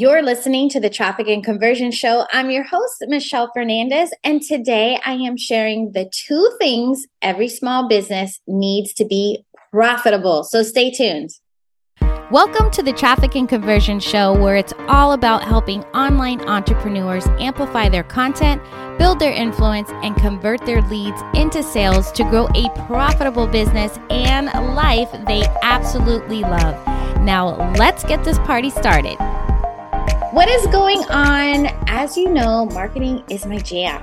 You're listening to the Traffic and Conversion Show. I'm your host, Michelle Fernandez, and today I am sharing the two things every small business needs to be profitable. So stay tuned. Welcome to the Traffic and Conversion Show, where it's all about helping online entrepreneurs amplify their content, build their influence, and convert their leads into sales to grow a profitable business and life they absolutely love. Now, let's get this party started. What is going on? As you know, marketing is my jam.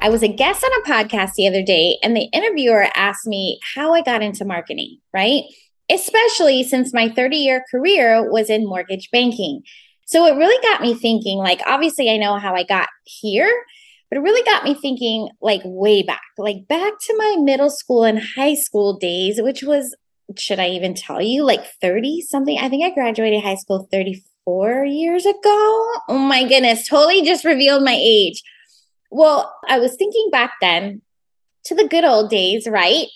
I was a guest on a podcast the other day, and the interviewer asked me how I got into marketing, right? Especially since my 30 year career was in mortgage banking. So it really got me thinking like, obviously, I know how I got here, but it really got me thinking like way back, like back to my middle school and high school days, which was, should I even tell you, like 30 something? I think I graduated high school 34 four years ago. Oh my goodness, totally just revealed my age. Well, I was thinking back then to the good old days, right?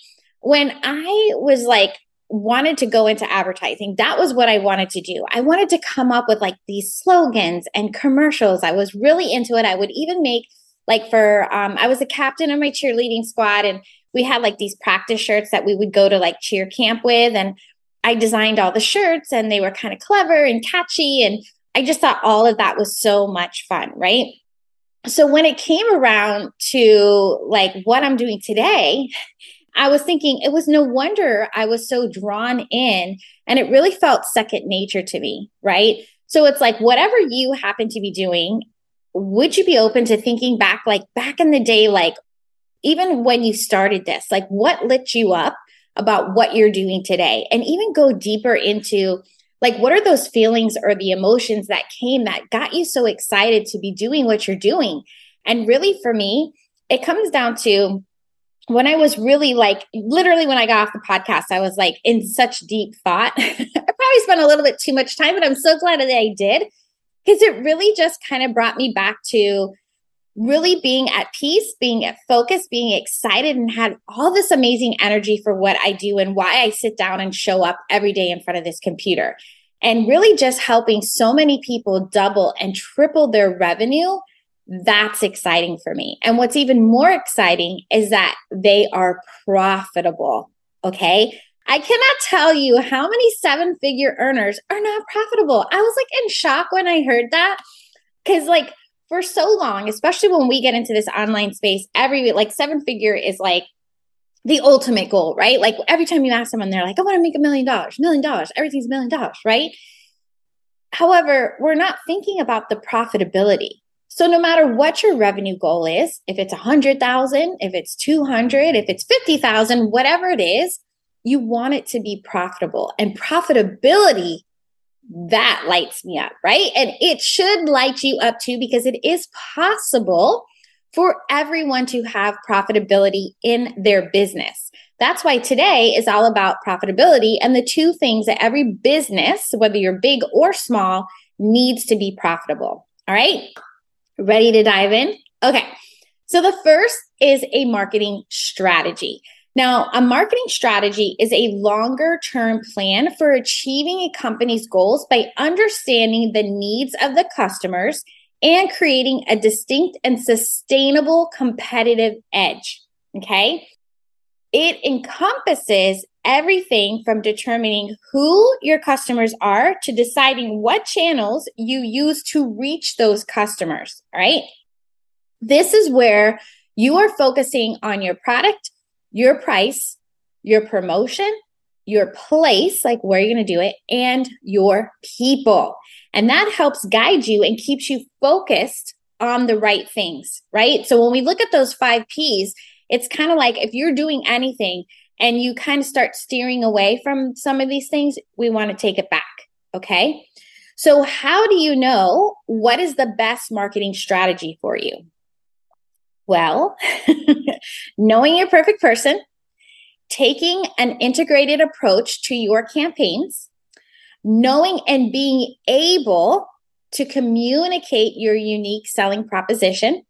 When I was like, wanted to go into advertising. That was what I wanted to do. I wanted to come up with like these slogans and commercials. I was really into it. I would even make like for um, I was a captain of my cheerleading squad and we had like these practice shirts that we would go to like cheer camp with and I designed all the shirts and they were kind of clever and catchy. And I just thought all of that was so much fun, right? So when it came around to like what I'm doing today, I was thinking it was no wonder I was so drawn in and it really felt second nature to me, right? So it's like whatever you happen to be doing, would you be open to thinking back like back in the day like even when you started this, like what lit you up about what you're doing today and even go deeper into like what are those feelings or the emotions that came that got you so excited to be doing what you're doing? And really for me it comes down to when i was really like literally when i got off the podcast i was like in such deep thought. I probably spent a little bit too much time but i'm so glad that i did because it really just kind of brought me back to really being at peace, being at focus, being excited, and had all this amazing energy for what I do and why I sit down and show up every day in front of this computer. And really just helping so many people double and triple their revenue. That's exciting for me. And what's even more exciting is that they are profitable. Okay. I cannot tell you how many seven figure earners are not profitable. I was like in shock when I heard that. Cause like for so long, especially when we get into this online space, every like seven figure is like the ultimate goal, right? Like every time you ask someone, they're like, I want to make a million dollars, million dollars, everything's a million dollars, right? However, we're not thinking about the profitability. So no matter what your revenue goal is, if it's a hundred thousand, if it's 200, if it's 50,000, whatever it is, you want it to be profitable and profitability that lights me up, right? And it should light you up too, because it is possible for everyone to have profitability in their business. That's why today is all about profitability and the two things that every business, whether you're big or small, needs to be profitable. All right. Ready to dive in? Okay. So the first is a marketing strategy. Now, a marketing strategy is a longer term plan for achieving a company's goals by understanding the needs of the customers and creating a distinct and sustainable competitive edge. Okay. It encompasses everything from determining who your customers are to deciding what channels you use to reach those customers. Right. This is where you are focusing on your product your price, your promotion, your place, like where you're going to do it, and your people. And that helps guide you and keeps you focused on the right things, right? So when we look at those five P's, it's kind of like if you're doing anything and you kind of start steering away from some of these things, we want to take it back. Okay. So, how do you know what is the best marketing strategy for you? Well, knowing your perfect person, taking an integrated approach to your campaigns, knowing and being able to communicate your unique selling proposition,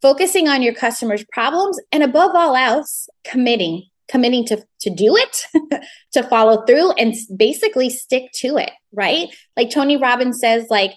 focusing on your customers' problems, and above all else, committing, committing to, to do it, to follow through, and basically stick to it, right? Like Tony Robbins says, like,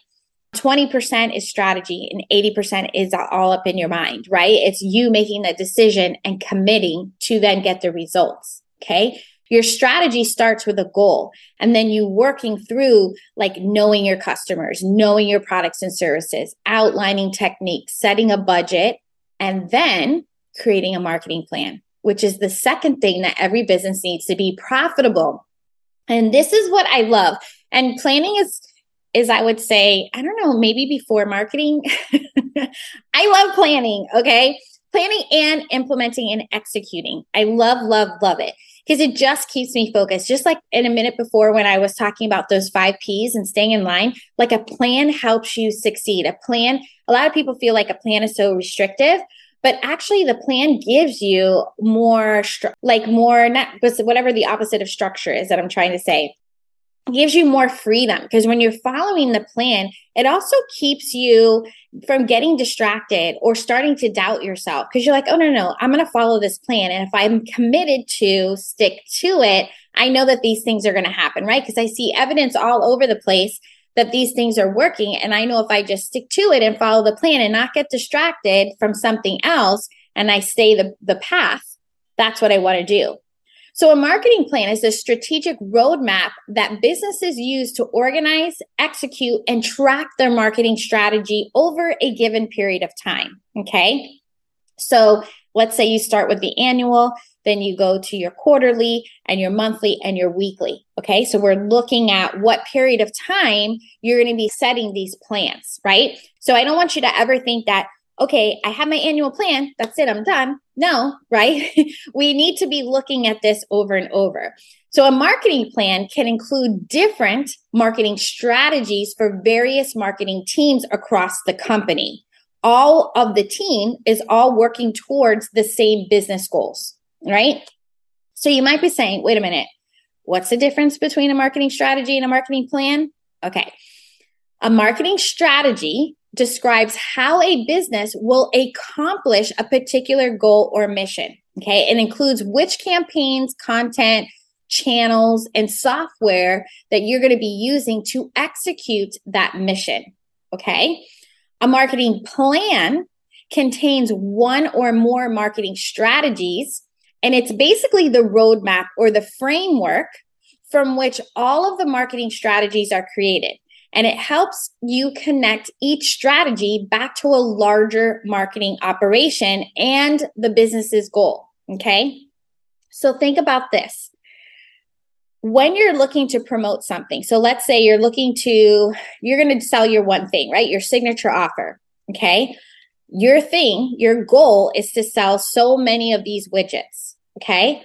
20% is strategy and 80% is all up in your mind, right? It's you making the decision and committing to then get the results. Okay. Your strategy starts with a goal and then you working through like knowing your customers, knowing your products and services, outlining techniques, setting a budget, and then creating a marketing plan, which is the second thing that every business needs to be profitable. And this is what I love. And planning is is I would say, I don't know, maybe before marketing. I love planning, okay? Planning and implementing and executing. I love, love, love it because it just keeps me focused. Just like in a minute before when I was talking about those five P's and staying in line, like a plan helps you succeed. A plan, a lot of people feel like a plan is so restrictive, but actually the plan gives you more, like more, not, whatever the opposite of structure is that I'm trying to say gives you more freedom because when you're following the plan, it also keeps you from getting distracted or starting to doubt yourself because you're like, oh, no, no, I'm going to follow this plan. And if I'm committed to stick to it, I know that these things are going to happen, right? Because I see evidence all over the place that these things are working. And I know if I just stick to it and follow the plan and not get distracted from something else and I stay the, the path, that's what I want to do. So, a marketing plan is a strategic roadmap that businesses use to organize, execute, and track their marketing strategy over a given period of time. Okay. So, let's say you start with the annual, then you go to your quarterly and your monthly and your weekly. Okay. So, we're looking at what period of time you're going to be setting these plans, right? So, I don't want you to ever think that okay, I have my annual plan. That's it. I'm done. No, right? we need to be looking at this over and over. So, a marketing plan can include different marketing strategies for various marketing teams across the company. All of the team is all working towards the same business goals, right? So, you might be saying, wait a minute, what's the difference between a marketing strategy and a marketing plan? Okay. A marketing strategy describes how a business will accomplish a particular goal or mission. Okay. It includes which campaigns, content, channels, and software that you're going to be using to execute that mission. Okay. A marketing plan contains one or more marketing strategies, and it's basically the roadmap or the framework from which all of the marketing strategies are created and it helps you connect each strategy back to a larger marketing operation and the business's goal. Okay. So think about this. When you're looking to promote something, so let's say you're looking to, you're going to sell your one thing, right? Your signature offer. Okay. Your thing, your goal is to sell so many of these widgets. Okay.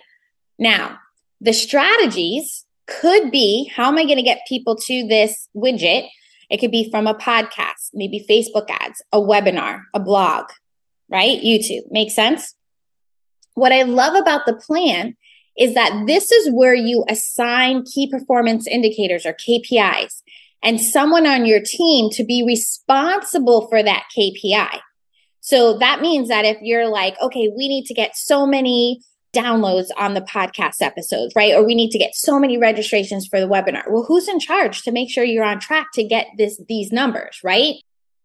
Now, the strategies could be how am I going to get people to this widget? It could be from a podcast, maybe Facebook ads, a webinar, a blog, right? YouTube. Make sense? What I love about the plan is that this is where you assign key performance indicators or KPIs and someone on your team to be responsible for that KPI. So that means that if you're like, okay, we need to get so many downloads on the podcast episodes, right? Or we need to get so many registrations for the webinar. Well, who's in charge to make sure you're on track to get this these numbers, right?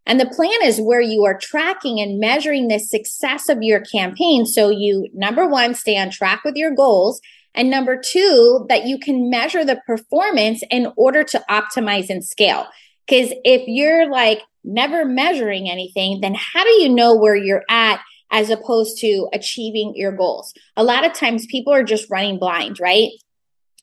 And the plan is where you are tracking and measuring the success of your campaign so you number 1 stay on track with your goals and number 2 that you can measure the performance in order to optimize and scale. Cuz if you're like never measuring anything, then how do you know where you're at as opposed to achieving your goals. A lot of times people are just running blind, right?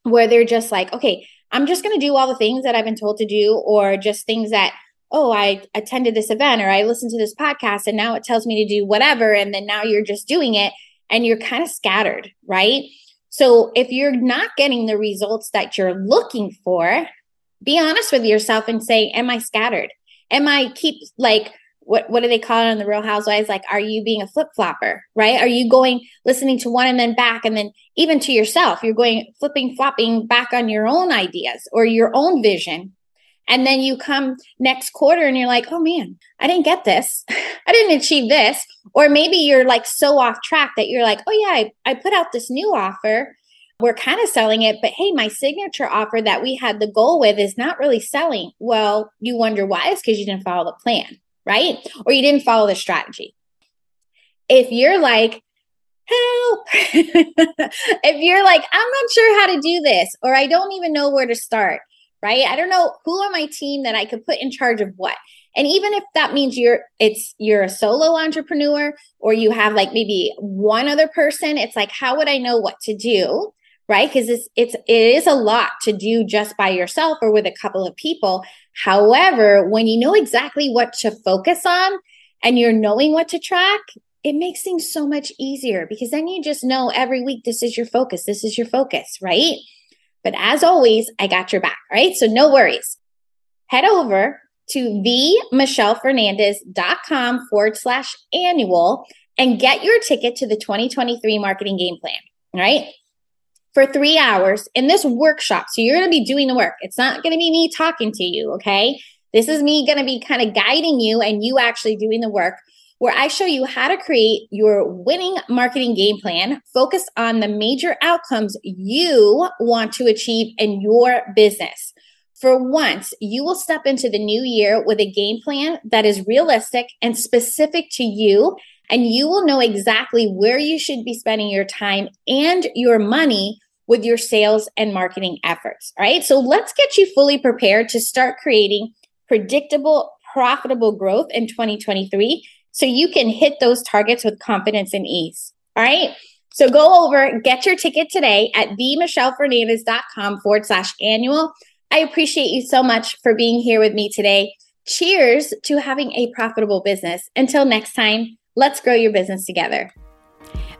Where they're just like, okay, I'm just going to do all the things that I've been told to do, or just things that, oh, I attended this event or I listened to this podcast and now it tells me to do whatever. And then now you're just doing it and you're kind of scattered, right? So if you're not getting the results that you're looking for, be honest with yourself and say, Am I scattered? Am I keep like what what do they call it on the Real Housewives? Like, are you being a flip flopper, right? Are you going listening to one and then back, and then even to yourself, you're going flipping flopping back on your own ideas or your own vision, and then you come next quarter and you're like, oh man, I didn't get this, I didn't achieve this, or maybe you're like so off track that you're like, oh yeah, I, I put out this new offer, we're kind of selling it, but hey, my signature offer that we had the goal with is not really selling. Well, you wonder why? It's because you didn't follow the plan, right? Or you didn't follow the strategy. If you're like, help, if you're like, I'm not sure how to do this, or I don't even know where to start, right? I don't know who on my team that I could put in charge of what. And even if that means you're it's you're a solo entrepreneur or you have like maybe one other person, it's like how would I know what to do? Right? Because it's it's it is a lot to do just by yourself or with a couple of people. However, when you know exactly what to focus on and you're knowing what to track, it makes things so much easier because then you just know every week this is your focus, this is your focus, right? But as always, I got your back, right? So no worries. Head over to themichellefernandez.com forward slash annual and get your ticket to the 2023 marketing game plan, right? For three hours in this workshop. So you're going to be doing the work. It's not going to be me talking to you, okay? This is me going to be kind of guiding you and you actually doing the work where I show you how to create your winning marketing game plan focus on the major outcomes you want to achieve in your business. For once, you will step into the new year with a game plan that is realistic and specific to you, and you will know exactly where you should be spending your time and your money with your sales and marketing efforts. All right. So let's get you fully prepared to start creating predictable, profitable growth in 2023 so you can hit those targets with confidence and ease. All right. So go over, get your ticket today at themichellefernandez.com forward slash annual. I appreciate you so much for being here with me today. Cheers to having a profitable business. Until next time, let's grow your business together.